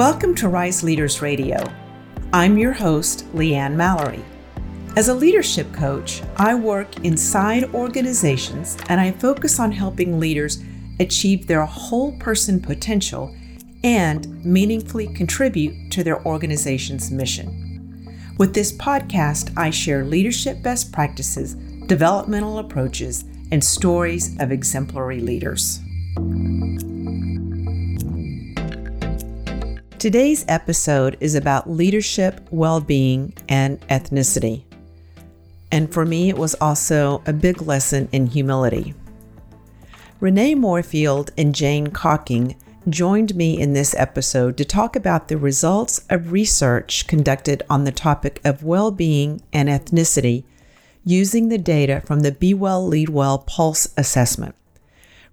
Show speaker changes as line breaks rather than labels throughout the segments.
Welcome to Rise Leaders Radio. I'm your host, Leanne Mallory. As a leadership coach, I work inside organizations and I focus on helping leaders achieve their whole person potential and meaningfully contribute to their organization's mission. With this podcast, I share leadership best practices, developmental approaches, and stories of exemplary leaders. Today's episode is about leadership, well being, and ethnicity. And for me, it was also a big lesson in humility. Renee Moorefield and Jane Cocking joined me in this episode to talk about the results of research conducted on the topic of well being and ethnicity using the data from the Be Well Lead Well Pulse assessment.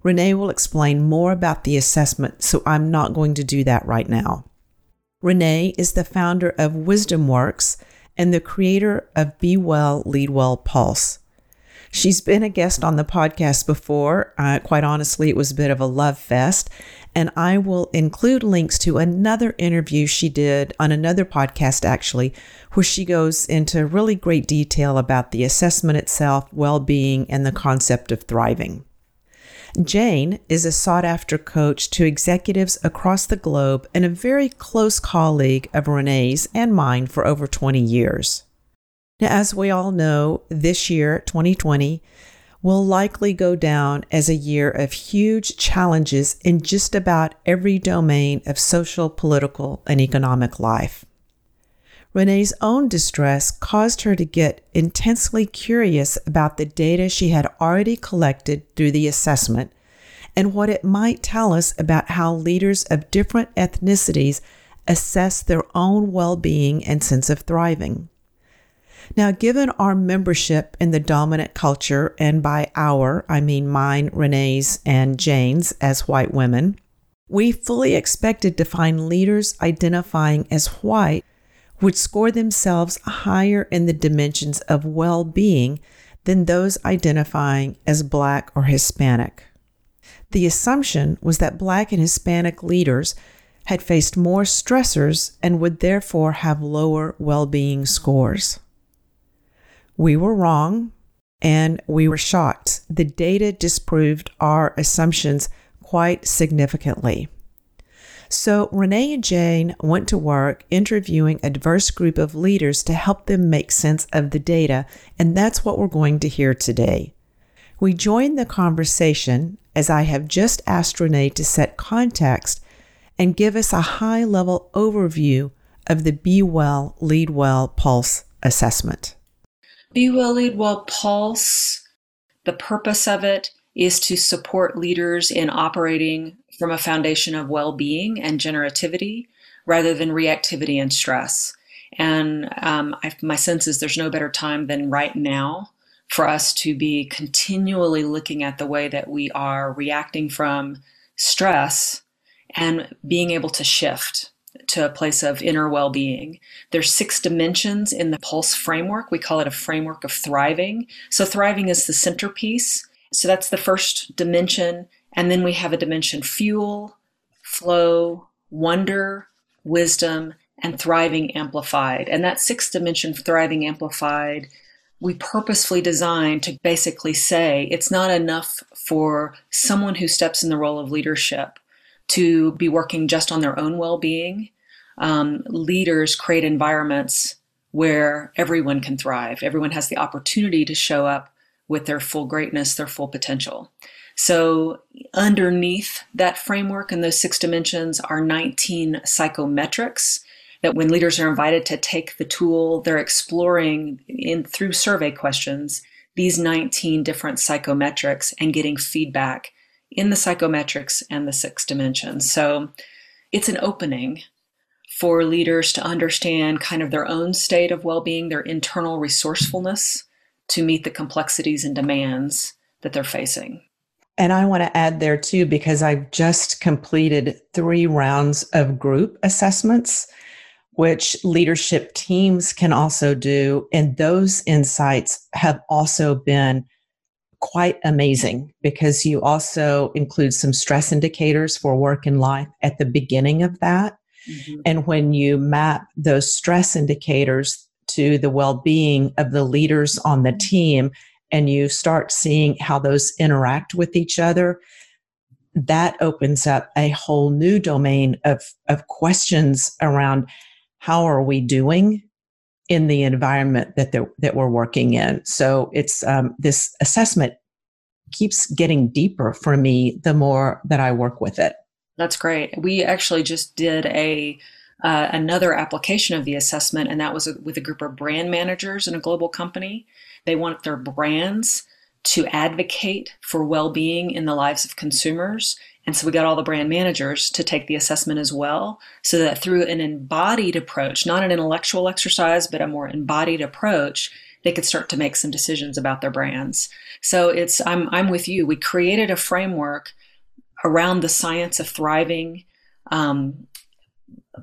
Renee will explain more about the assessment, so I'm not going to do that right now. Renee is the founder of Wisdom Works and the creator of Be Well, Lead Well Pulse. She's been a guest on the podcast before. Uh, quite honestly, it was a bit of a love fest. And I will include links to another interview she did on another podcast, actually, where she goes into really great detail about the assessment itself, well being, and the concept of thriving. Jane is a sought after coach to executives across the globe and a very close colleague of Renee's and mine for over 20 years. Now, as we all know, this year, 2020, will likely go down as a year of huge challenges in just about every domain of social, political, and economic life. Renee's own distress caused her to get intensely curious about the data she had already collected through the assessment and what it might tell us about how leaders of different ethnicities assess their own well being and sense of thriving. Now, given our membership in the dominant culture, and by our, I mean mine, Renee's, and Jane's as white women, we fully expected to find leaders identifying as white would score themselves higher in the dimensions of well being than those identifying as Black or Hispanic. The assumption was that Black and Hispanic leaders had faced more stressors and would therefore have lower well being scores. We were wrong and we were shocked. The data disproved our assumptions quite significantly. So Renee and Jane went to work interviewing a diverse group of leaders to help them make sense of the data, and that's what we're going to hear today. We joined the conversation as I have just asked Renee to set context and give us a high level overview of the Be Well, Lead Well Pulse assessment.
Be Well, Lead Well Pulse, the purpose of it is to support leaders in operating from a foundation of well being and generativity rather than reactivity and stress. And um, I, my sense is there's no better time than right now for us to be continually looking at the way that we are reacting from stress and being able to shift to a place of inner well-being. There's six dimensions in the pulse framework. We call it a framework of thriving. So thriving is the centerpiece. So that's the first dimension and then we have a dimension fuel, flow, wonder, wisdom, and thriving amplified. And that sixth dimension, thriving amplified, we purposefully designed to basically say it's not enough for someone who steps in the role of leadership to be working just on their own well being. Um, leaders create environments where everyone can thrive, everyone has the opportunity to show up with their full greatness, their full potential. So, underneath that framework and those six dimensions are 19 psychometrics that when leaders are invited to take the tool, they're exploring in through survey questions these 19 different psychometrics and getting feedback in the psychometrics and the six dimensions. So, it's an opening for leaders to understand kind of their own state of well-being, their internal resourcefulness to meet the complexities and demands that they're facing.
And I want to add there too, because I've just completed three rounds of group assessments which leadership teams can also do. And those insights have also been quite amazing because you also include some stress indicators for work and life at the beginning of that. Mm-hmm. And when you map those stress indicators to the well being of the leaders on the team, and you start seeing how those interact with each other, that opens up a whole new domain of, of questions around how are we doing in the environment that that we're working in. So it's um, this assessment keeps getting deeper for me the more that I work with it.
That's great. We actually just did a uh, another application of the assessment, and that was with a group of brand managers in a global company. They want their brands to advocate for well-being in the lives of consumers and so we got all the brand managers to take the assessment as well, so that through an embodied approach, not an intellectual exercise, but a more embodied approach, they could start to make some decisions about their brands. So it's I'm I'm with you. We created a framework around the science of thriving, um,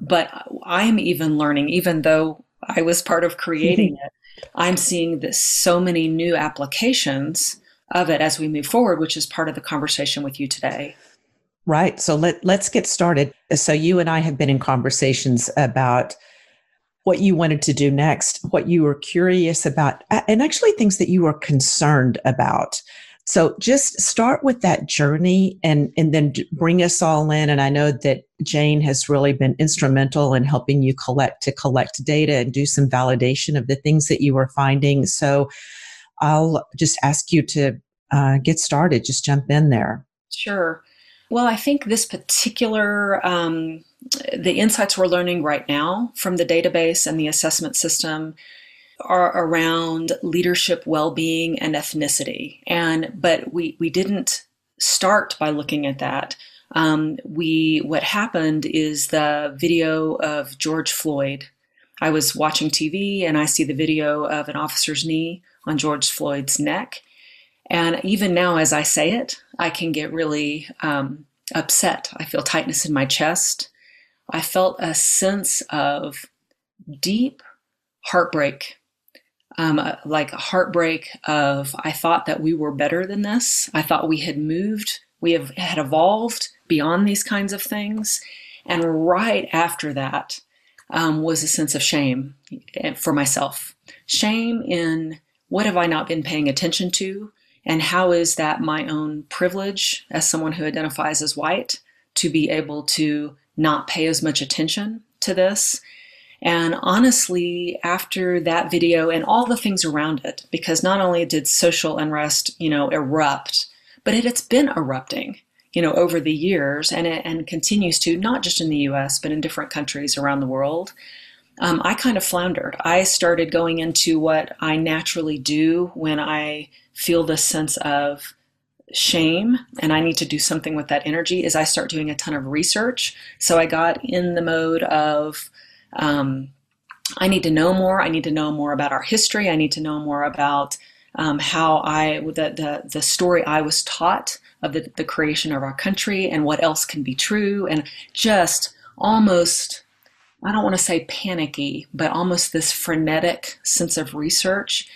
but I'm even learning, even though I was part of creating it. I'm seeing this so many new applications of it as we move forward, which is part of the conversation with you today.
Right. So let, let's get started. So you and I have been in conversations about what you wanted to do next, what you were curious about, and actually things that you were concerned about. So just start with that journey and, and then bring us all in. And I know that Jane has really been instrumental in helping you collect to collect data and do some validation of the things that you were finding. So I'll just ask you to uh, get started. Just jump in there.
Sure. Well, I think this particular, um, the insights we're learning right now from the database and the assessment system are around leadership well-being and ethnicity. And but we we didn't start by looking at that. Um, we what happened is the video of George Floyd. I was watching TV and I see the video of an officer's knee on George Floyd's neck, and even now, as I say it, I can get really um, upset. I feel tightness in my chest. I felt a sense of deep heartbreak, um, like a heartbreak of I thought that we were better than this. I thought we had moved, we have had evolved beyond these kinds of things. And right after that um, was a sense of shame eh, for myself. Shame in what have I not been paying attention to? And how is that my own privilege as someone who identifies as white to be able to not pay as much attention to this? And honestly, after that video and all the things around it, because not only did social unrest, you know, erupt, but it, has been erupting, you know, over the years and it and continues to, not just in the US, but in different countries around the world. Um, I kind of floundered. I started going into what I naturally do when I feel this sense of shame and I need to do something with that energy is I start doing a ton of research. So I got in the mode of um, I need to know more. I need to know more about our history. I need to know more about um, how I the, the the story I was taught of the, the creation of our country and what else can be true and just almost I don't want to say panicky, but almost this frenetic sense of research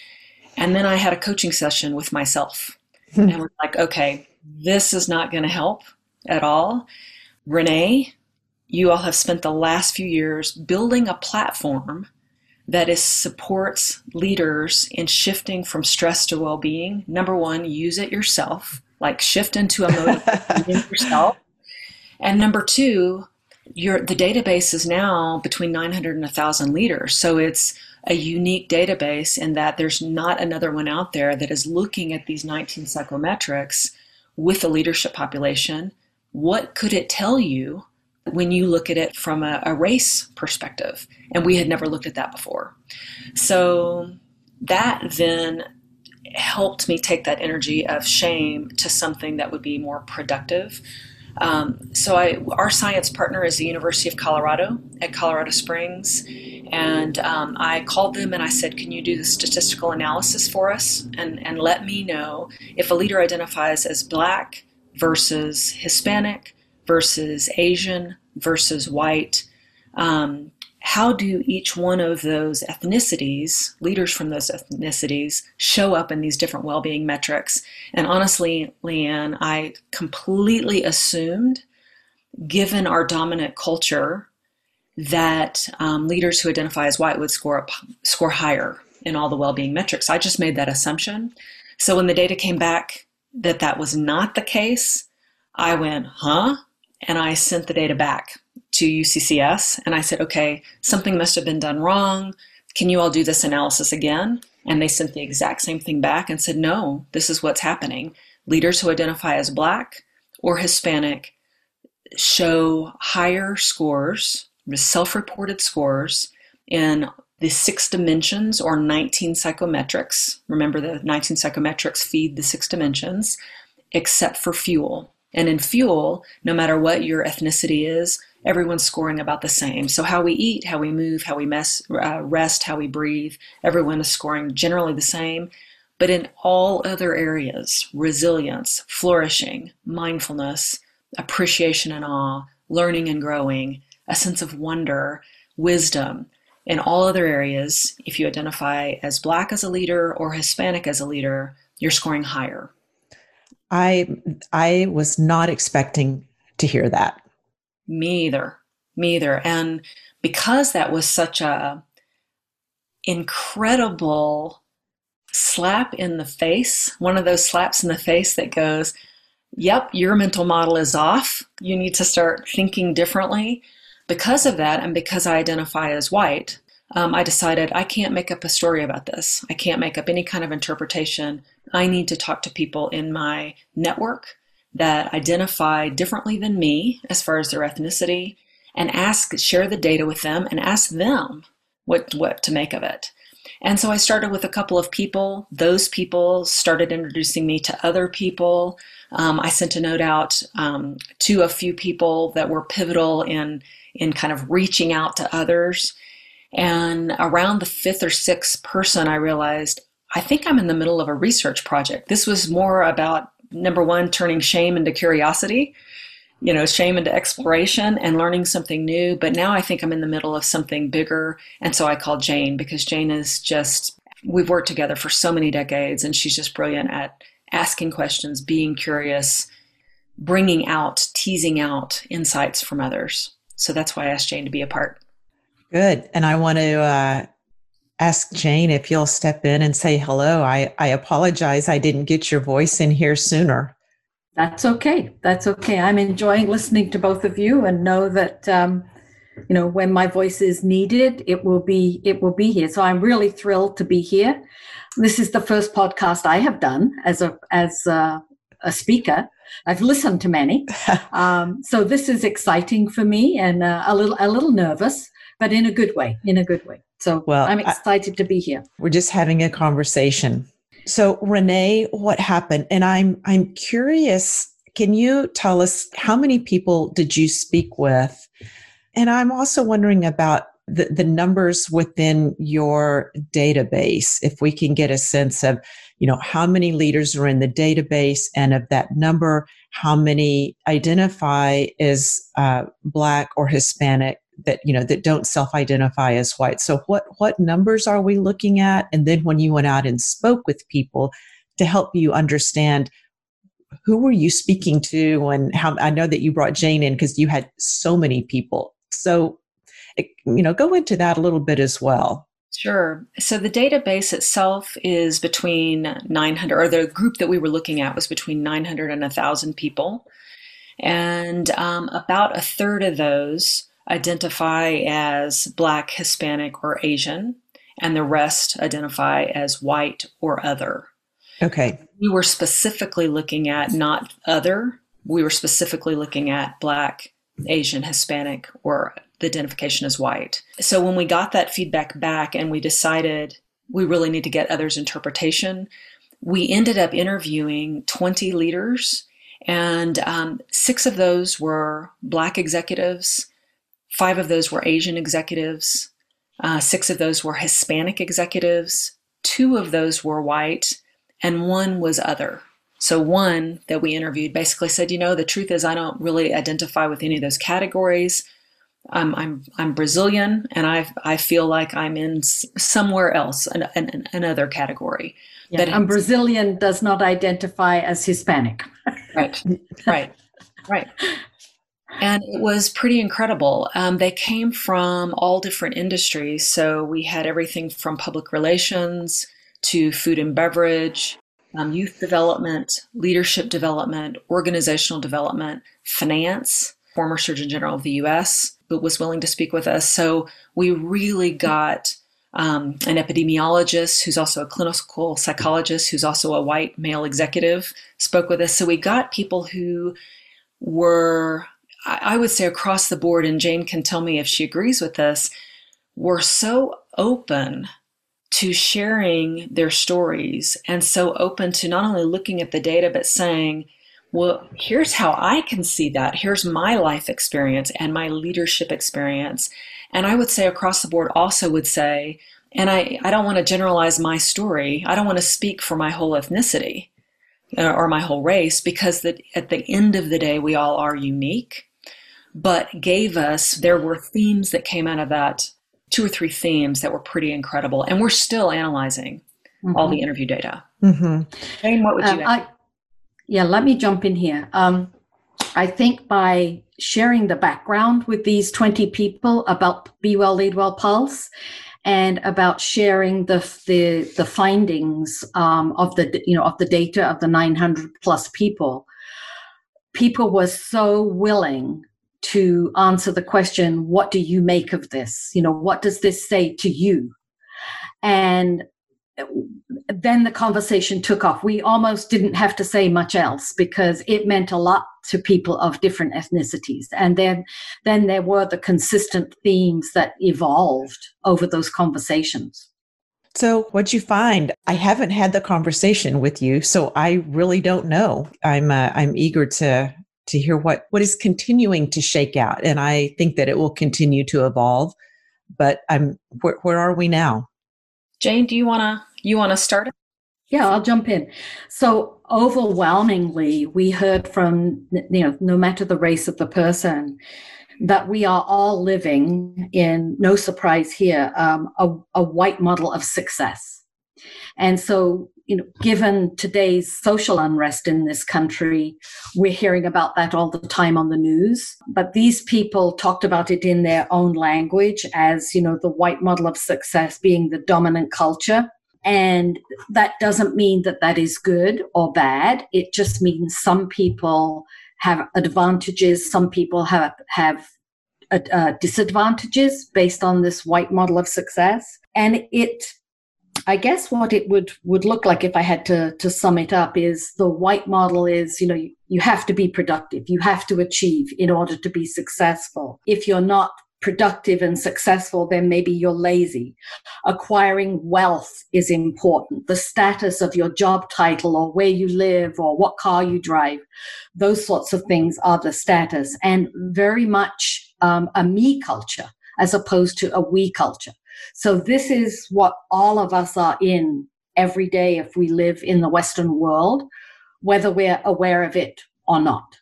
and then I had a coaching session with myself. And we're like, okay, this is not going to help at all. Renee, you all have spent the last few years building a platform that is supports leaders in shifting from stress to well-being. Number one, use it yourself, like shift into a mode of yourself. And number two, your the database is now between 900 and 1,000 leaders. So it's a unique database in that there's not another one out there that is looking at these 19 psychometrics with the leadership population. What could it tell you when you look at it from a, a race perspective? And we had never looked at that before. So that then helped me take that energy of shame to something that would be more productive um, so I, our science partner is the University of Colorado at Colorado Springs, and um, I called them and I said, "Can you do the statistical analysis for us and and let me know if a leader identifies as Black versus Hispanic versus Asian versus white?" Um, how do each one of those ethnicities, leaders from those ethnicities, show up in these different well being metrics? And honestly, Leanne, I completely assumed, given our dominant culture, that um, leaders who identify as white would score up, score higher in all the well being metrics. I just made that assumption. So when the data came back that that was not the case, I went, huh? And I sent the data back to UCCS and I said, okay, something must have been done wrong. Can you all do this analysis again? And they sent the exact same thing back and said, no, this is what's happening. Leaders who identify as Black or Hispanic show higher scores, self reported scores, in the six dimensions or 19 psychometrics. Remember, the 19 psychometrics feed the six dimensions, except for fuel. And in fuel, no matter what your ethnicity is, everyone's scoring about the same. So, how we eat, how we move, how we mess, uh, rest, how we breathe, everyone is scoring generally the same. But in all other areas, resilience, flourishing, mindfulness, appreciation and awe, learning and growing, a sense of wonder, wisdom, in all other areas, if you identify as Black as a leader or Hispanic as a leader, you're scoring higher.
I I was not expecting to hear that.
Me either. Me either. And because that was such a incredible slap in the face, one of those slaps in the face that goes, Yep, your mental model is off. You need to start thinking differently. Because of that, and because I identify as white, um, I decided I can't make up a story about this. I can't make up any kind of interpretation. I need to talk to people in my network that identify differently than me as far as their ethnicity and ask, share the data with them and ask them what, what to make of it. And so I started with a couple of people. Those people started introducing me to other people. Um, I sent a note out um, to a few people that were pivotal in in kind of reaching out to others. And around the fifth or sixth person, I realized I think I'm in the middle of a research project. This was more about number one, turning shame into curiosity, you know, shame into exploration and learning something new. But now I think I'm in the middle of something bigger. And so I called Jane because Jane is just, we've worked together for so many decades and she's just brilliant at asking questions, being curious, bringing out, teasing out insights from others. So that's why I asked Jane to be a part.
Good. And I want to uh, ask Jane if you'll step in and say hello. I, I apologize. I didn't get your voice in here sooner.
That's okay. That's okay. I'm enjoying listening to both of you and know that, um, you know, when my voice is needed, it will be, it will be here. So I'm really thrilled to be here. This is the first podcast I have done as a, as a, a speaker. I've listened to many. Um, so this is exciting for me and uh, a little, a little nervous, but in a good way, in a good way. So well, I'm excited I, to be here.
We're just having a conversation. So Renee, what happened? And I'm I'm curious, can you tell us how many people did you speak with? And I'm also wondering about the, the numbers within your database, if we can get a sense of, you know, how many leaders are in the database and of that number, how many identify as uh, Black or Hispanic that you know that don't self-identify as white so what what numbers are we looking at and then when you went out and spoke with people to help you understand who were you speaking to and how i know that you brought jane in because you had so many people so you know go into that a little bit as well
Sure. So the database itself is between 900, or the group that we were looking at was between 900 and 1,000 people. And um, about a third of those identify as Black, Hispanic, or Asian, and the rest identify as white or other.
Okay.
We were specifically looking at not other, we were specifically looking at Black, Asian, Hispanic, or the identification as white. So when we got that feedback back and we decided we really need to get others' interpretation, we ended up interviewing 20 leaders, and um, six of those were Black executives, Five of those were Asian executives. Uh, six of those were Hispanic executives. Two of those were white, and one was other. So, one that we interviewed basically said, You know, the truth is, I don't really identify with any of those categories. I'm I'm I'm Brazilian, and I I feel like I'm in somewhere else, an, an, another category.
Yeah, and Brazilian does not identify as Hispanic.
right, right, right. And it was pretty incredible. Um, they came from all different industries. So we had everything from public relations to food and beverage, um, youth development, leadership development, organizational development, finance, former Surgeon General of the US, who was willing to speak with us. So we really got um, an epidemiologist who's also a clinical psychologist, who's also a white male executive, spoke with us. So we got people who were, I would say, across the board, and Jane can tell me if she agrees with this, were so open to sharing their stories and so open to not only looking at the data, but saying, well, here's how I can see that. Here's my life experience and my leadership experience. And I would say across the board also would say, and I, I don't want to generalize my story. I don't want to speak for my whole ethnicity uh, or my whole race because that at the end of the day, we all are unique, but gave us, there were themes that came out of that, two or three themes that were pretty incredible. And we're still analyzing mm-hmm. all the interview data. Mm-hmm. Jane, what would you um, I,
yeah, let me jump in here. Um, I think by sharing the background with these 20 people about Be Well, Lead Well Pulse and about sharing the the, the findings um, of the you know of the data of the 900 plus people, people were so willing to answer the question, "What do you make of this? You know, what does this say to you?" And then the conversation took off. We almost didn't have to say much else because it meant a lot to people of different ethnicities. And then, then there were the consistent themes that evolved over those conversations.
So, what'd you find? I haven't had the conversation with you, so I really don't know. I'm uh, I'm eager to to hear what what is continuing to shake out, and I think that it will continue to evolve. But I'm where, where are we now?
Jane, do you want to you want to start?
Yeah, I'll jump in. So overwhelmingly, we heard from you know, no matter the race of the person, that we are all living in no surprise here um, a, a white model of success. And so you know, given today's social unrest in this country, we're hearing about that all the time on the news. But these people talked about it in their own language as, you know, the white model of success being the dominant culture. And that doesn't mean that that is good or bad. It just means some people have advantages, some people have, have uh, uh disadvantages based on this white model of success. And it I guess what it would would look like if I had to to sum it up is the white model is you know you, you have to be productive, you have to achieve in order to be successful. If you're not productive and successful, then maybe you're lazy. Acquiring wealth is important. The status of your job title or where you live or what car you drive, those sorts of things are the status and very much um, a me culture as opposed to a we culture. So this is what all of us are in every day if we live in the Western world, whether we're aware of it or not.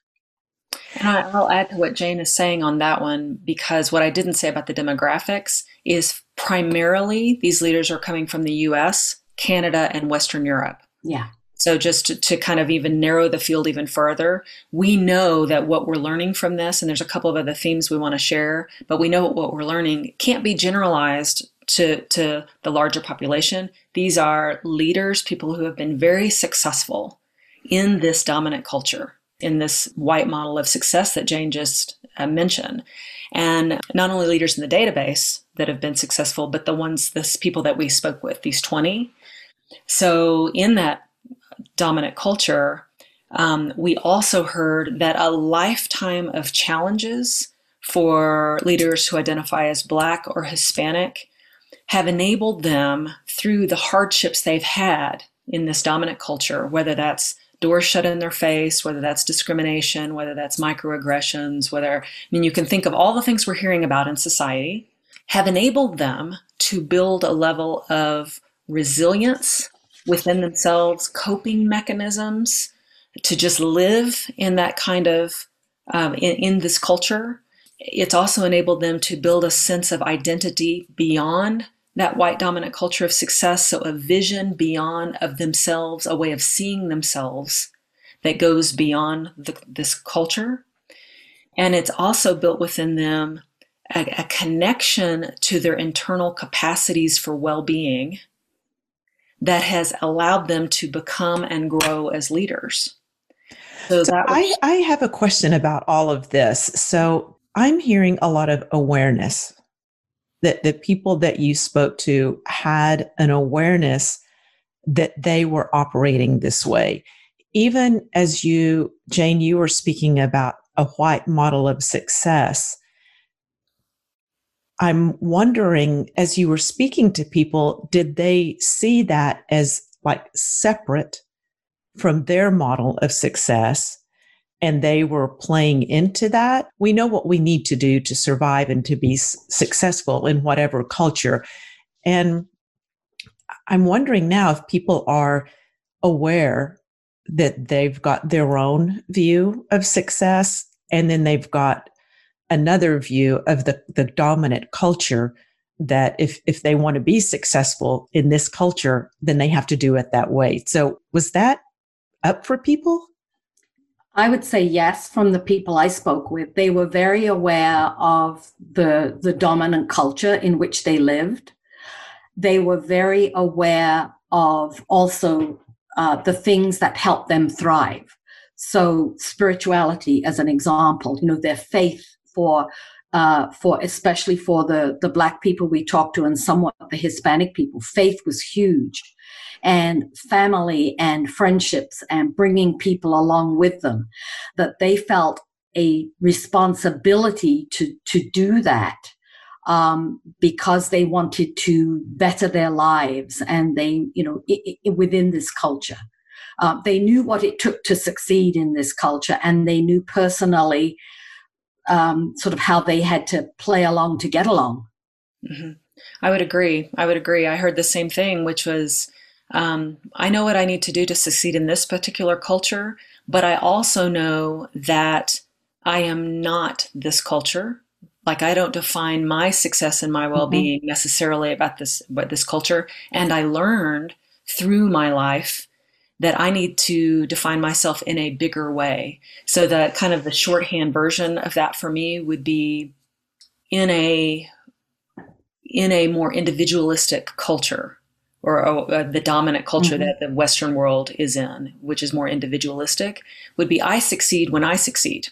And I'll add to what Jane is saying on that one because what I didn't say about the demographics is primarily these leaders are coming from the US, Canada, and Western Europe.
Yeah.
So, just to, to, kind of even narrow the field even further, we know that what we're learning from this, and there's a couple of other themes we want to share, but we know what we're learning can't be generalized to, to the larger population. These are leaders, people who have been very successful in this dominant culture, in this white model of success that Jane just uh, mentioned. And not only leaders in the database that have been successful, but the ones, the people that we spoke with, these 20. So, in that dominant culture, um, we also heard that a lifetime of challenges for leaders who identify as Black or Hispanic have enabled them through the hardships they've had in this dominant culture, whether that's doors shut in their face, whether that's discrimination, whether that's microaggressions, whether, I mean, you can think of all the things we're hearing about in society, have enabled them to build a level of resilience within themselves coping mechanisms to just live in that kind of um, in, in this culture it's also enabled them to build a sense of identity beyond that white dominant culture of success. So, a vision beyond of themselves, a way of seeing themselves that goes beyond the, this culture. And it's also built within them a, a connection to their internal capacities for well being that has allowed them to become and grow as leaders.
So, so was- I, I have a question about all of this. So I'm hearing a lot of awareness that the people that you spoke to had an awareness that they were operating this way. Even as you, Jane, you were speaking about a white model of success. I'm wondering, as you were speaking to people, did they see that as like separate from their model of success? And they were playing into that. We know what we need to do to survive and to be successful in whatever culture. And I'm wondering now if people are aware that they've got their own view of success and then they've got another view of the, the dominant culture that if if they want to be successful in this culture then they have to do it that way. So was that up for people?
I would say yes from the people i spoke with. They were very aware of the the dominant culture in which they lived. They were very aware of also uh, the things that help them thrive. So spirituality as an example you know their faith for uh, for especially for the the black people we talked to and somewhat the Hispanic people. Faith was huge, and family and friendships and bringing people along with them. That they felt a responsibility to to do that um, because they wanted to better their lives and they you know it, it, within this culture. Uh, they knew what it took to succeed in this culture, and they knew personally um, sort of how they had to play along to get along.
Mm-hmm. I would agree. I would agree. I heard the same thing, which was um, I know what I need to do to succeed in this particular culture, but I also know that I am not this culture. Like I don't define my success and my mm-hmm. well-being mm-hmm. necessarily about this, about this culture. And I learned through my life that I need to define myself in a bigger way. So that kind of the shorthand version of that for me would be in a in a more individualistic culture or uh, the dominant culture mm-hmm. that the western world is in which is more individualistic would be i succeed when i succeed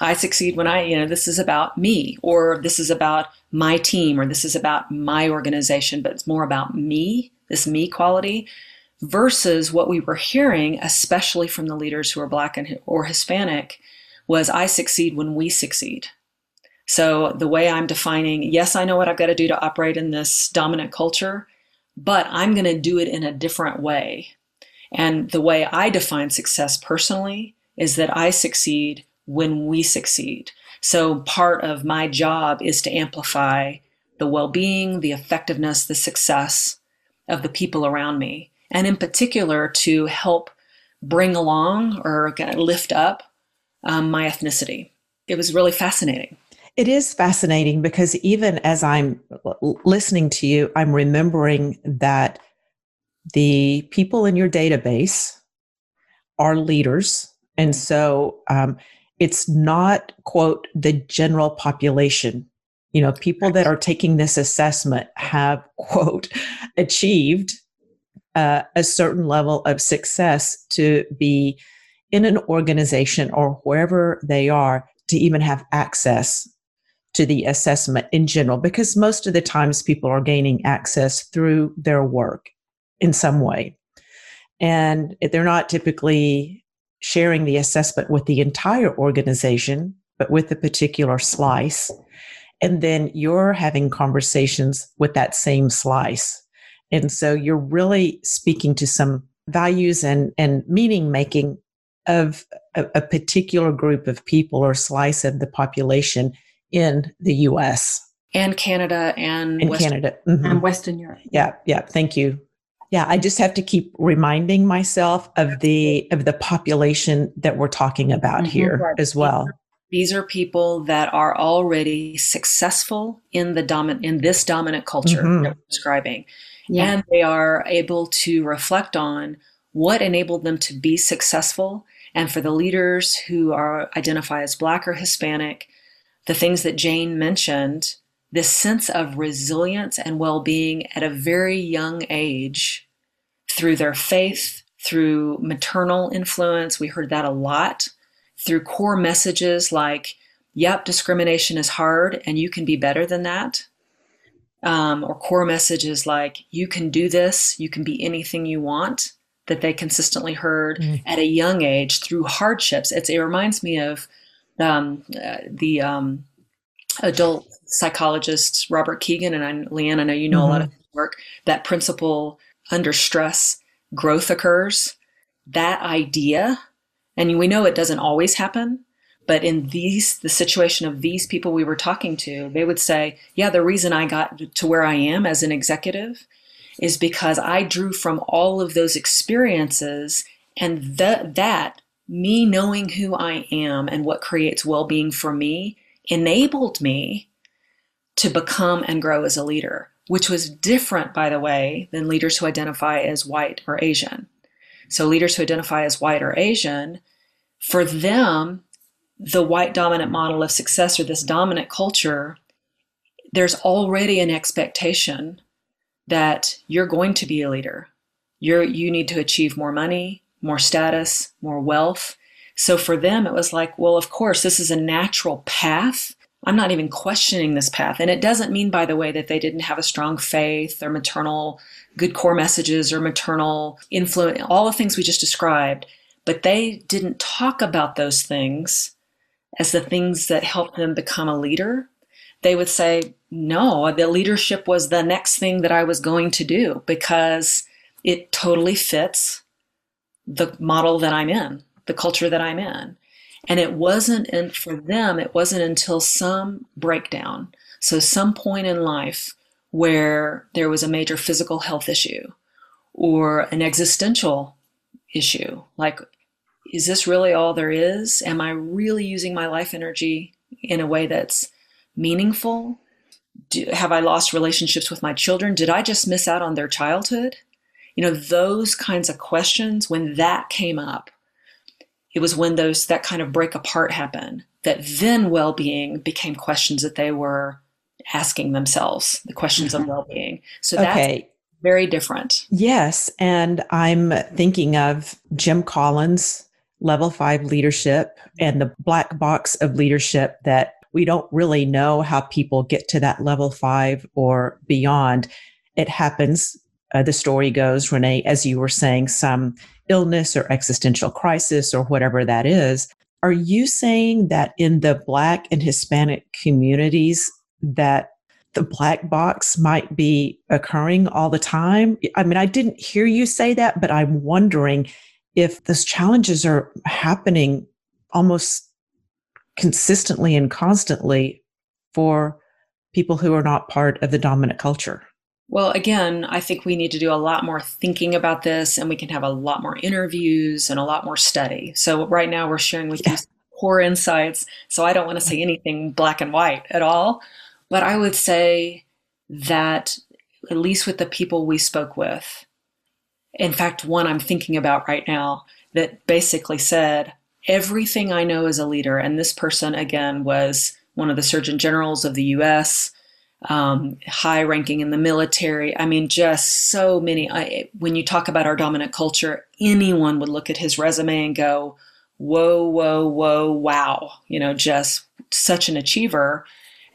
i succeed when i you know this is about me or this is about my team or this is about my organization but it's more about me this me quality versus what we were hearing, especially from the leaders who are Black and, or Hispanic, was I succeed when we succeed. So the way I'm defining, yes, I know what I've got to do to operate in this dominant culture, but I'm going to do it in a different way. And the way I define success personally is that I succeed when we succeed. So part of my job is to amplify the well being, the effectiveness, the success of the people around me and in particular to help bring along or lift up um, my ethnicity. It was really fascinating.
It is fascinating because even as I'm listening to you, I'm remembering that the people in your database are leaders. And so um, it's not, quote, the general population. You know, people that are taking this assessment have, quote, achieved uh, a certain level of success to be in an organization or wherever they are to even have access to the assessment in general because most of the times people are gaining access through their work in some way. And they're not typically sharing the assessment with the entire organization but with a particular slice. And then you're having conversations with that same slice and so you're really speaking to some values and, and meaning making of a, a particular group of people or slice of the population in the US.
And Canada and,
and Western, Canada mm-hmm.
and Western Europe.
Yeah, yeah. Thank you. Yeah, I just have to keep reminding myself of the of the population that we're talking about mm-hmm. here as well.
These are people that are already successful in the dominant in this dominant culture
Mhm.
that we're describing.
Yeah.
And they are able to reflect on what enabled them to be successful. And for the leaders who are identify as black or Hispanic, the things that Jane mentioned, this sense of resilience and well-being at a very young age through their faith, through maternal influence, we heard that a lot, through core messages like, yep, discrimination is hard and you can be better than that. Um, or core messages like, you can do this, you can be anything you want, that they consistently heard
Mm.
at a young age through hardships. It's, it reminds me of um, uh, the um, adult psychologist Robert Kegan, and I, Leanne, I know you know a lot of his work, that principle under stress, growth occurs. That idea, and we know it doesn't always happen, but in these, the situation of these people we were talking to, they would say, yeah, the reason I got to where I am as an executive is because I drew from all of those experiences and that that me knowing who I am and what creates well-being for me enabled me to become and grow as a leader, which was different, by the way, than leaders who identify as white or Asian. So, leaders who identify as white or Asian, for them, the white dominant model of success or this dominant culture, there's already an expectation that you're going to be a leader. You're, you need to achieve more money, more status, more wealth. So for them, it was like, well, of course, this is a natural path. I'm not even questioning this path. And it doesn't mean, by the way, that they didn't have a strong faith or maternal good core messages or maternal influence, all the things we just described. But they didn't talk about those things as the things that helped them become a leader. They would say, no, the leadership was the next thing that I was going to do because it totally fits the model that I'm in, the culture that I'm in. And it wasn't, and for them, it wasn't until some breakdown, so some point in life where there was a major physical health issue or an existential issue, like, is this really all there is? Am I really using my life energy in a way that's meaningful? Do, have I lost relationships with my children? Did I just miss out on their childhood? You know, those kinds of questions, when that came up, it was when those that kind of break apart happened that then well-being became questions that they were asking themselves, the questions of mm-hmm. well-being. So that's
Okay.
very different.
Yes. And I'm thinking of Jim Collins' level five leadership and the black box of leadership that we don't really know how people get to that level five or beyond. It happens. Uh, the story goes, Renee, as you were saying, some illness or existential crisis or whatever that is. Are you saying that in the Black and Hispanic communities that the black box might be occurring all the time? I mean, I didn't hear you say that, but I'm wondering if those challenges are happening almost consistently and constantly for people who are not part of the dominant culture.
Well, again, I think we need to do a lot more thinking about this and we can have a lot more interviews and a lot more study. So, right now, we're sharing with you core insights. So, I don't want to say anything black and white at all. But I would say that, at least with the people we spoke with, in fact, one I'm thinking about right now that basically said, Everything I know as a leader, and this person again was one of the Surgeon Generals of the US um, high ranking in the military. I mean, just so many. I, when you talk about our dominant culture, anyone would look at his resume and go, whoa, whoa, whoa, wow. You know, just such an achiever.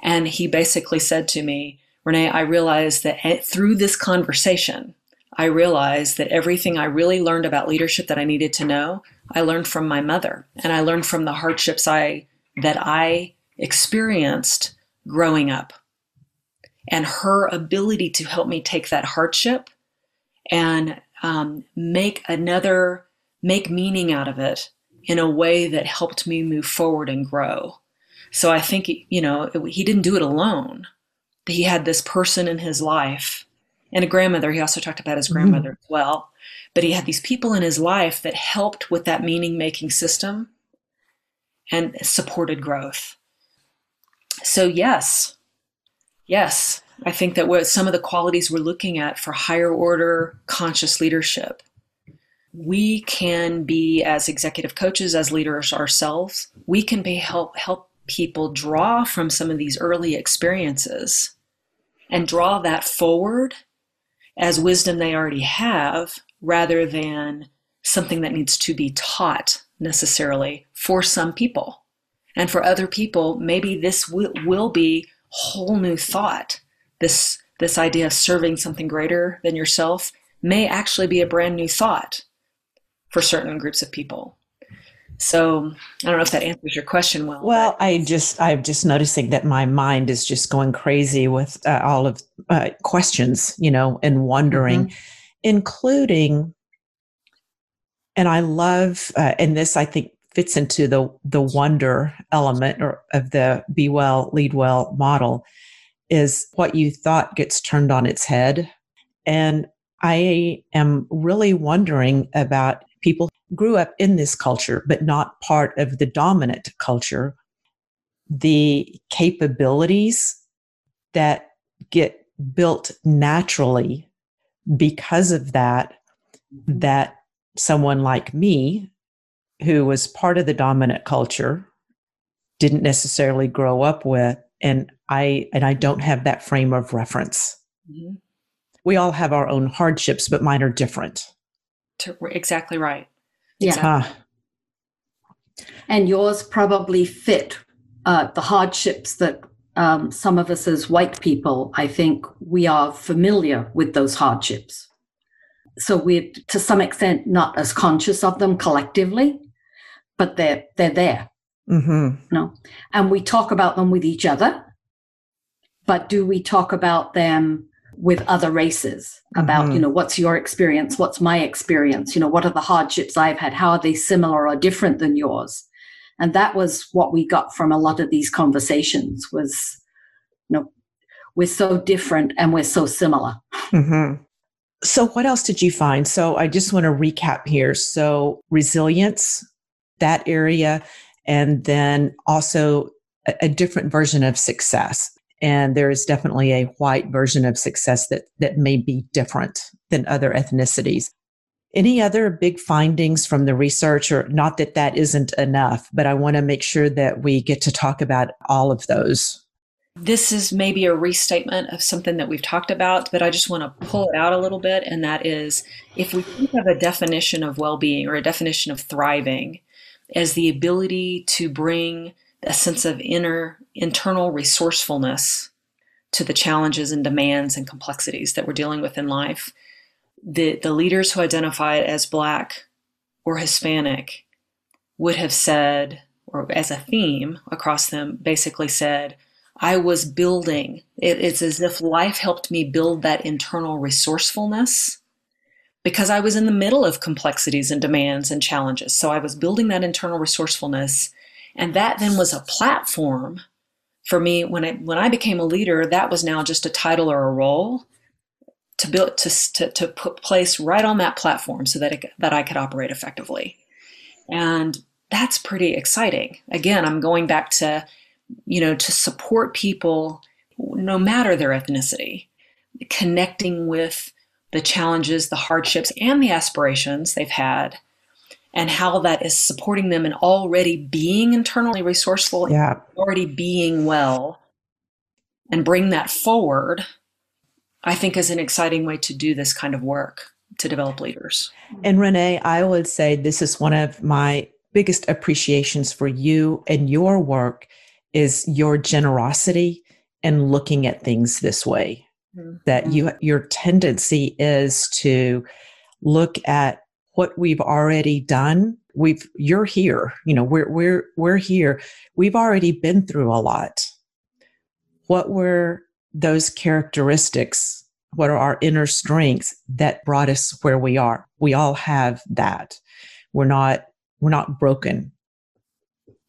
And he basically said to me, Renee, I realized that through this conversation, I realized that everything I really learned about leadership that I needed to know, I learned from my mother. And I learned from the hardships I that I experienced growing up and her ability to help me take that hardship and um, make another make meaning out of it in a way that helped me move forward and grow so i think you know he didn't do it alone he had this person in his life and a grandmother he also talked about his grandmother mm-hmm. as well but he had these people in his life that helped with that meaning making system and supported growth. So, yes, yes, I think that what some of the qualities we're looking at for higher order conscious leadership, we can be as executive coaches, as leaders ourselves, we can be help help people draw from some of these early experiences and draw that forward as wisdom they already have rather than something that needs to be taught necessarily for some people. And for other people, maybe this will, will be whole new thought. This this idea of serving something greater than yourself may actually be a brand new thought for certain groups of people. So I don't know if that answers your question well.
Well, I just I'm just noticing that my mind is just going crazy with uh, all of uh, questions, you know, and wondering, mm-hmm. including. And I love, uh, and this I think fits into the the wonder element or of the be well lead well model is what you thought gets turned on its head and i am really wondering about people grew up in this culture but not part of the dominant culture the capabilities that get built naturally because of that mm-hmm. that someone like me who was part of the dominant culture didn't necessarily grow up with and i and i don't have that frame of reference mm-hmm. we all have our own hardships but mine are different
exactly right
yeah exactly. and yours probably fit uh, the hardships that um, some of us as white people i think we are familiar with those hardships so we're to some extent not as conscious of them collectively but they're they're there. Mm-hmm. You know? And we talk about them with each other, but do we talk about them with other races about, mm-hmm. you know, what's your experience? What's my experience? You know, what are the hardships I've had? How are they similar or different than yours? And that was what we got from a lot of these conversations was, you know, we're so different and we're so similar. Mm-hmm.
So, what else did you find? So, I just want to recap here. So, resilience, that area and then also a, a different version of success and there is definitely a white version of success that that may be different than other ethnicities any other big findings from the research or not that that isn't enough but i want to make sure that we get to talk about all of those
this is maybe a restatement of something that we've talked about, but I just want to pull it out a little bit. And that is if we think of a definition of well being or a definition of thriving, as the ability to bring a sense of inner internal resourcefulness to the challenges and demands and complexities that we're dealing with in life. The, the leaders who identified as Black or Hispanic would have said, or as a theme across them, basically said, I was building. It, it's as if life helped me build that internal resourcefulness because I was in the middle of complexities and demands and challenges. So I was building that internal resourcefulness. And that then was a platform for me when I, when I became a leader, that was now just a title or a role to build, to, to, to put place right on that platform so that, it, that I could operate effectively. And that's pretty exciting. Again, I'm going back to, you know, to support people no matter their ethnicity, connecting with the challenges, the hardships, and the aspirations they've had, and how that is supporting them and already being internally resourceful,
yeah.
already being well, and bring that forward, I think is an exciting way to do this kind of work to develop leaders.
And Renee, I would say this is one of my biggest appreciations for you and your work is your generosity and looking at things this way mm-hmm. that you your tendency is to look at what we've already done. We've you're here you know we're we're we're here. We've already been through a lot. What were those characteristics? What are our inner strengths that brought us where we are? We all have that. We're not we're not broken.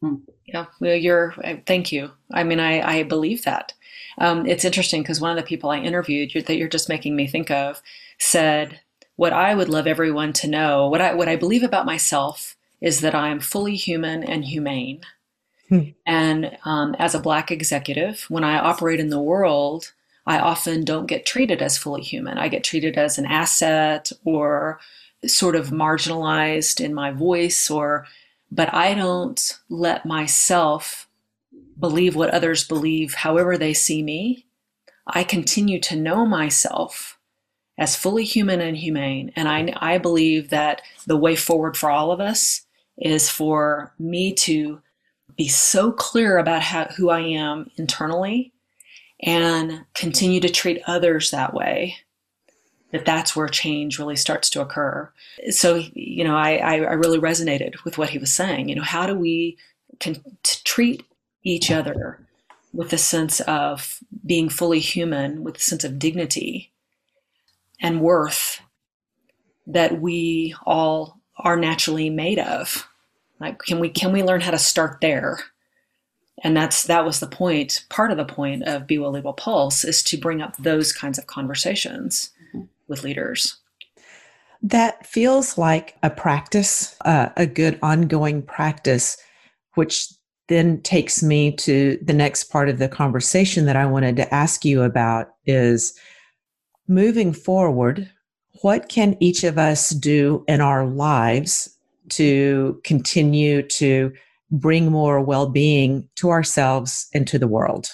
Hmm. yeah well you're thank you. I mean i i believe that. Um, it's interesting because one of the people I interviewed that you're just making me think of said, "What I would love everyone to know, what I what I believe about myself, is that I am fully human and humane, Hmm. And um, as a Black executive, when I operate in the world, I often don't get treated as fully human. I get treated as an asset or sort of marginalized in my voice or but I don't let myself believe what others believe however they see me. I continue to know myself as fully human and humane. And I I believe that the way forward for all of us is for me to be so clear about how, who I am internally and continue to treat others that way that that's where change really starts to occur. So you know i i really resonated with what he was saying. You know how do we can treat each other with a sense of being fully human with a sense of dignity and worth that we all are naturally made of. Like can we can we learn how to start there? And that's that was the point part of the point of be well pulse is to bring up those kinds of conversations mm-hmm. with leaders.
That feels like a practice uh, a good ongoing practice which then takes me to the next part of the conversation that i wanted to ask you about is moving forward what can each of us do in our lives to continue to bring more well being to ourselves and to the world.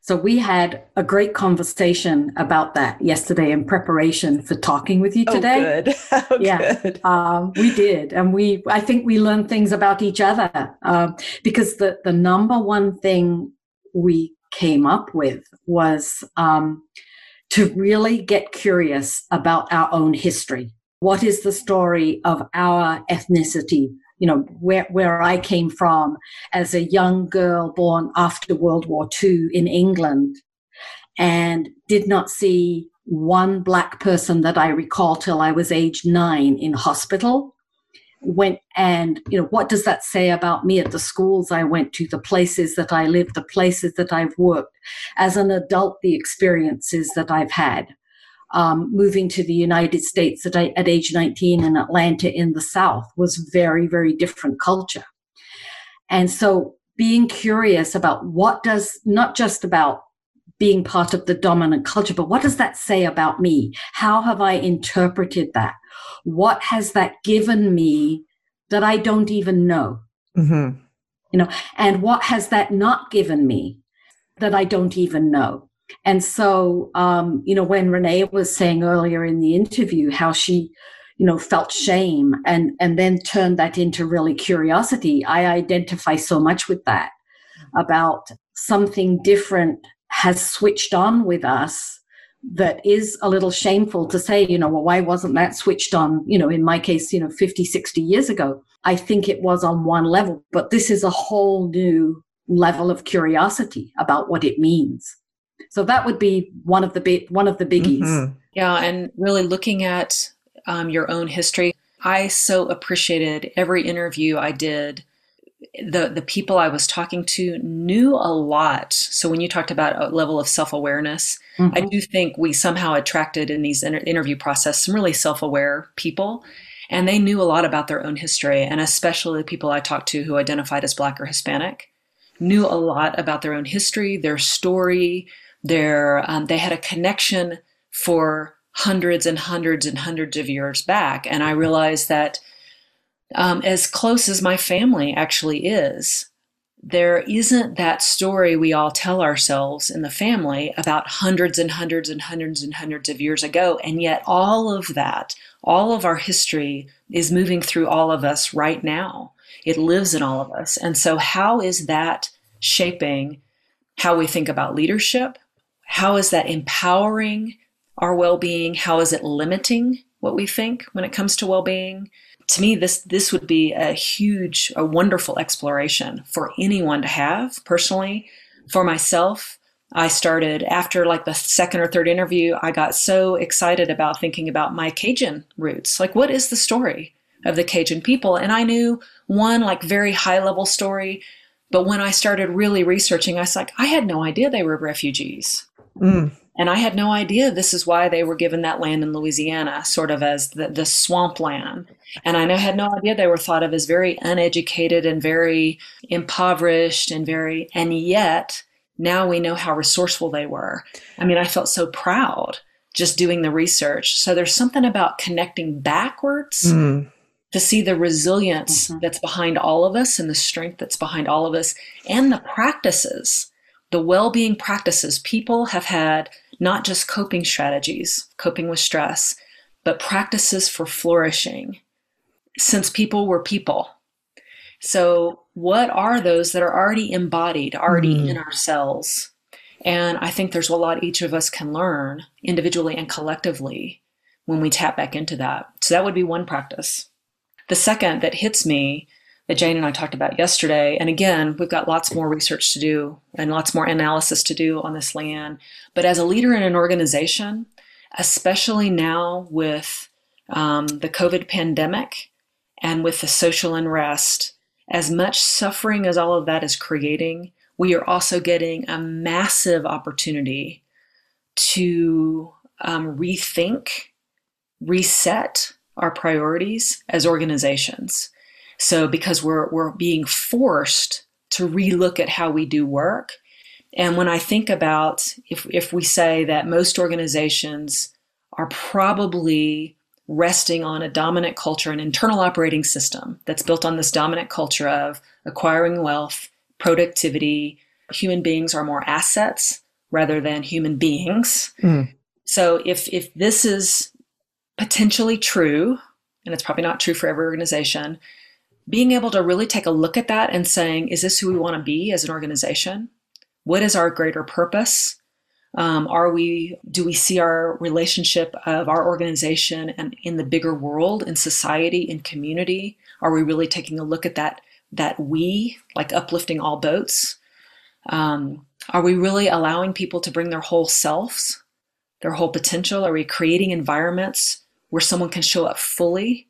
So, we had a great conversation about that yesterday in preparation for talking with you oh, today.
Oh, good. Oh,
yeah,
good.
Um, we did, and we I think we learned things about each other um, because the the number one thing we came up with was um, to really get curious about our own history. What is the story of our ethnicity? You know, where, where I came from as a young girl born after World War II in England and did not see one black person that I recall till I was age nine in hospital. Went and, you know, what does that say about me at the schools I went to, the places that I lived, the places that I've worked? As an adult, the experiences that I've had um, moving to the United States at, at age 19 in Atlanta in the South was very, very different culture. And so being curious about what does, not just about being part of the dominant culture, but what does that say about me? How have I interpreted that? What has that given me that I don't even know? Mm-hmm. You know, and what has that not given me that I don't even know? And so, um, you know, when Renee was saying earlier in the interview how she, you know, felt shame and and then turned that into really curiosity, I identify so much with that about something different has switched on with us that is a little shameful to say, you know, well, why wasn't that switched on, you know, in my case, you know, 50, 60 years ago? I think it was on one level, but this is a whole new level of curiosity about what it means. So that would be one of the big one of the biggies. Mm-hmm.
Yeah, and really looking at um, your own history. I so appreciated every interview I did. The the people I was talking to knew a lot. So when you talked about a level of self awareness, mm-hmm. I do think we somehow attracted in these inter- interview process some really self aware people, and they knew a lot about their own history, and especially the people I talked to who identified as Black or Hispanic knew a lot about their own history, their story, their, um, they had a connection for hundreds and hundreds and hundreds of years back. And I realized that um, as close as my family actually is, there isn't that story we all tell ourselves in the family about hundreds and hundreds and hundreds and hundreds of years ago. And yet, all of that, all of our history is moving through all of us right now. It lives in all of us. And so, how is that shaping how we think about leadership, how is that empowering our well-being how is it limiting what we think when it comes to well-being to me this this would be a huge a wonderful exploration for anyone to have. Personally for myself i started after like the second or third interview i got so excited about thinking about my cajun roots. Like what is the story of the cajun people? And i knew one like very high level story but when i started really researching i was like i had no idea they were refugees. Mm. And I had no idea this is why they were given that land in Louisiana, sort of as the, the swamp land. And I had no idea they were thought of as very uneducated and very impoverished and very, and yet now we know how resourceful they were. I mean, I felt so proud just doing the research. So there's something about connecting backwards mm. to see the resilience mm-hmm. that's behind all of us and the strength that's behind all of us and the practices, the well being practices. People have had not just coping strategies, coping with stress, but practices for flourishing since people were people. So, what are those that are already embodied, already mm. in ourselves? And I think there's a lot each of us can learn individually and collectively when we tap back into that. So, that would be one practice. The second that hits me that Jane and I talked about yesterday. And again, we've got lots more research to do and lots more analysis to do on this land. But as a leader in an organization, especially now with um, the COVID pandemic and with the social unrest, as much suffering as all of that is creating, we are also getting a massive opportunity to um, rethink, reset our priorities as organizations. So because we're we're being forced to relook at how we do work. And when I think about if if we say that most organizations are probably resting on a dominant culture, an internal operating system that's built on this dominant culture of acquiring wealth, productivity, human beings are more assets rather than human beings. Mm. So if if this is potentially true, and it's probably not true for every organization, being able to really take a look at that and saying, is this who we want to be as an organization? What is our greater purpose? Um, are we do we see our relationship of our organization and in the bigger world, in society, in community? Are we really taking a look at that that we like uplifting all boats? Um, are we really allowing people to bring their whole selves, their whole potential? Are we creating environments where someone can show up fully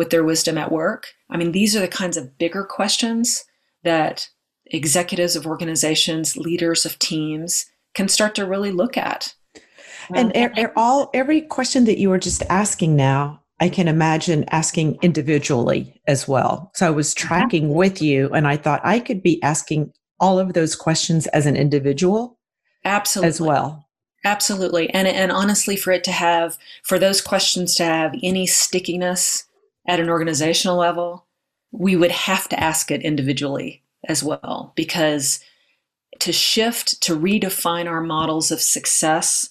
with their wisdom at work? I mean, these are the kinds of bigger questions that executives of organizations, leaders of teams can start to really look at.
And er, all every question that you were just asking now, I can imagine asking individually as well. So I was tracking with you and I thought I could be asking all of those questions as an individual
absolutely
as well
absolutely and and honestly for it to have for those questions to have any stickiness at an organizational level, we would have to ask it individually as well because to shift, to redefine our models of success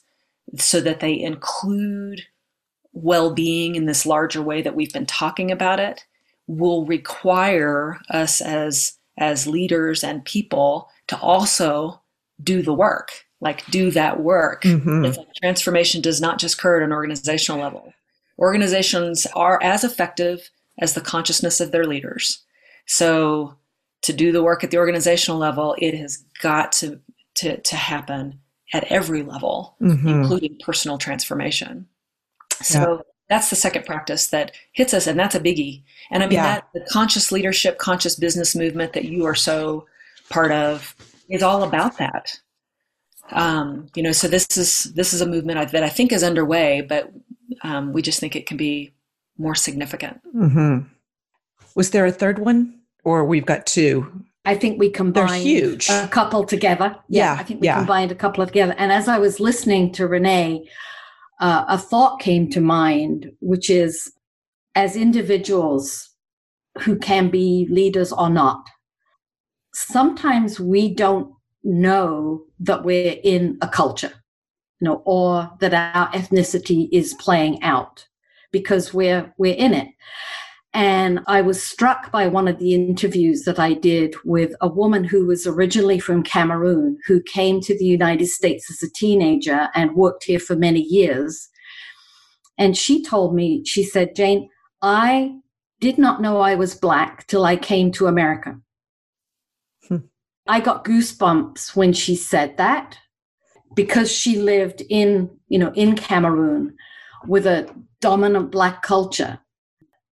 so that they include well being in this larger way that we've been talking about it will require us as as leaders and people to also do the work like do that work mm-hmm. if transformation does not just occur at an organizational level organizations are as effective as the consciousness of their leaders. So to do the work at the organizational level, it has got to to, to happen at every level, mm-hmm. including personal transformation. So yeah. that's the second practice that hits us, and that's a biggie. And I mean yeah. that the conscious leadership, conscious business movement that you are so part of is all about that. Um, you know, so this is this is a movement that I think is underway, but um, we just think it can be more significant.
Mm-hmm. Was there a third one, or we've got two?
I think we combined
They're huge.
a couple together. Yeah, yeah I think we yeah. combined a couple together. And as I was listening to Renee, uh, a thought came to mind, which is as individuals who can be leaders or not, sometimes we don't know that we're in a culture you know, or that our ethnicity is playing out because we're we're in it. And I was struck by one of the interviews that I did with a woman who was originally from Cameroon, who came to the United States as a teenager and worked here for many years. And she told me, she said, Jane, I did not know I was Black till I came to America. Hmm. I got goosebumps when she said that because she lived in, you know, in Cameroon with a dominant black culture,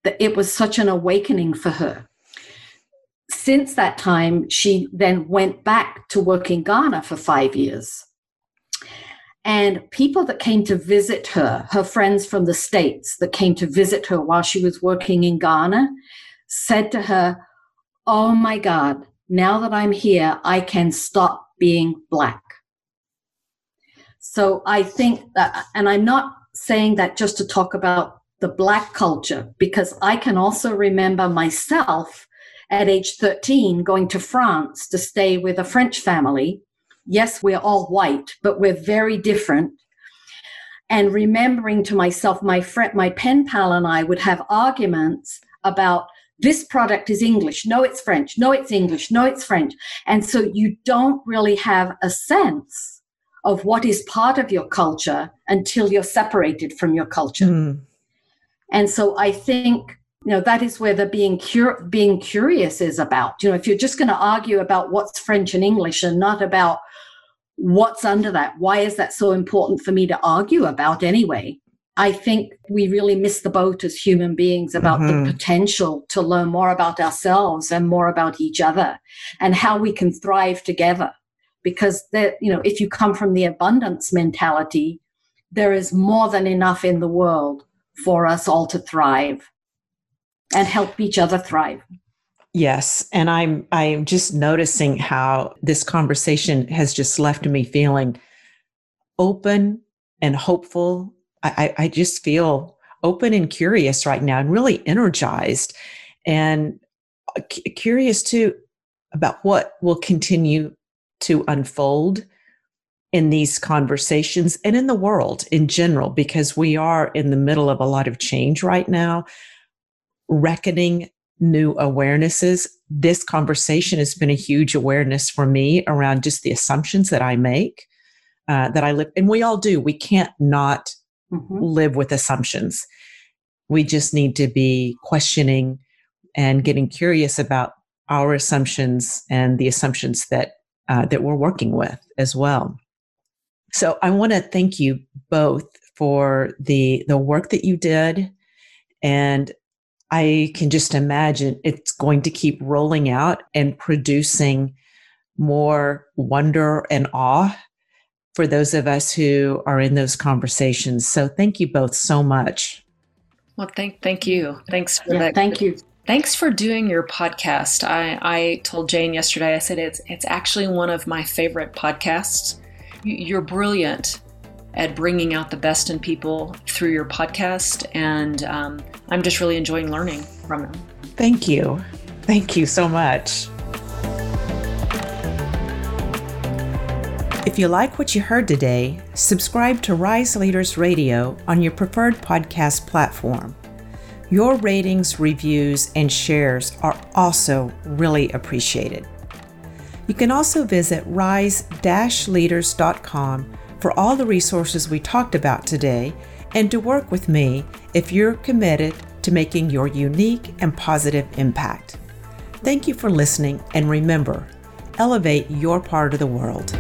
that it was such an awakening for her. Since that time, she then went back to work in Ghana for five years. And people that came to visit her, her friends from the States that came to visit her while she was working in Ghana, said to her, Oh my God, now that I'm here, I can stop being Black. So I think that, and I'm not saying that just to talk about the Black culture, because I can also remember myself at age 13 going to France to stay with a French family. Yes, we're all white, but we're very different. And remembering to myself, my friend, my pen pal and I would have arguments about this product is English. No, it's French. No, it's English. No, it's French. And so you don't really have a sense of what is part of your culture until you're separated from your culture. Mm. And so I think you know that is where the being cur- being curious is about. You know, if you're just going to argue about what's French and English and not about what's under that, why is that so important for me to argue about anyway? I think we really miss the boat as human beings about mm-hmm. the potential to learn more about ourselves and more about each other and how we can thrive together. Because that, you know, if you come from the abundance mentality, there is more than enough in the world for us all to thrive and help each other thrive.
Yes, and I'm I'm just noticing how this conversation has just left me feeling open and hopeful I, I just feel open and curious right now and really energized and uh, curious too about what will continue to unfold in these conversations and in the world in general, because we are in the middle of a lot of change right now, reckoning new awarenesses. This conversation has been a huge awareness for me around just the assumptions that I make, uh, that I live, and we all do. We can't not mm-hmm. live with assumptions. We just need to be questioning and getting curious about our assumptions and the assumptions that uh, that we're working with as well. So I want to thank you both for the the work that you did, and I can just imagine it's going to keep rolling out and producing more wonder and awe for those of us who are in those conversations. So thank you both so much.
Well, thank thank you. Thanks for
yeah,
that.
Thank you.
Thanks for doing your podcast. I, I told Jane yesterday. I said it's it's actually one of my favorite podcasts. You're brilliant at bringing out the best in people through your podcast, and um, I'm just really enjoying learning from them.
Thank you. Thank you so much. If you like what you heard today, subscribe to Rise Leaders Radio on your preferred podcast platform. Your ratings, reviews, and shares are also really appreciated. You can also visit rise leaders.com for all the resources we talked about today and to work with me if you're committed to making your unique and positive impact. Thank you for listening, and remember, elevate your part of the world.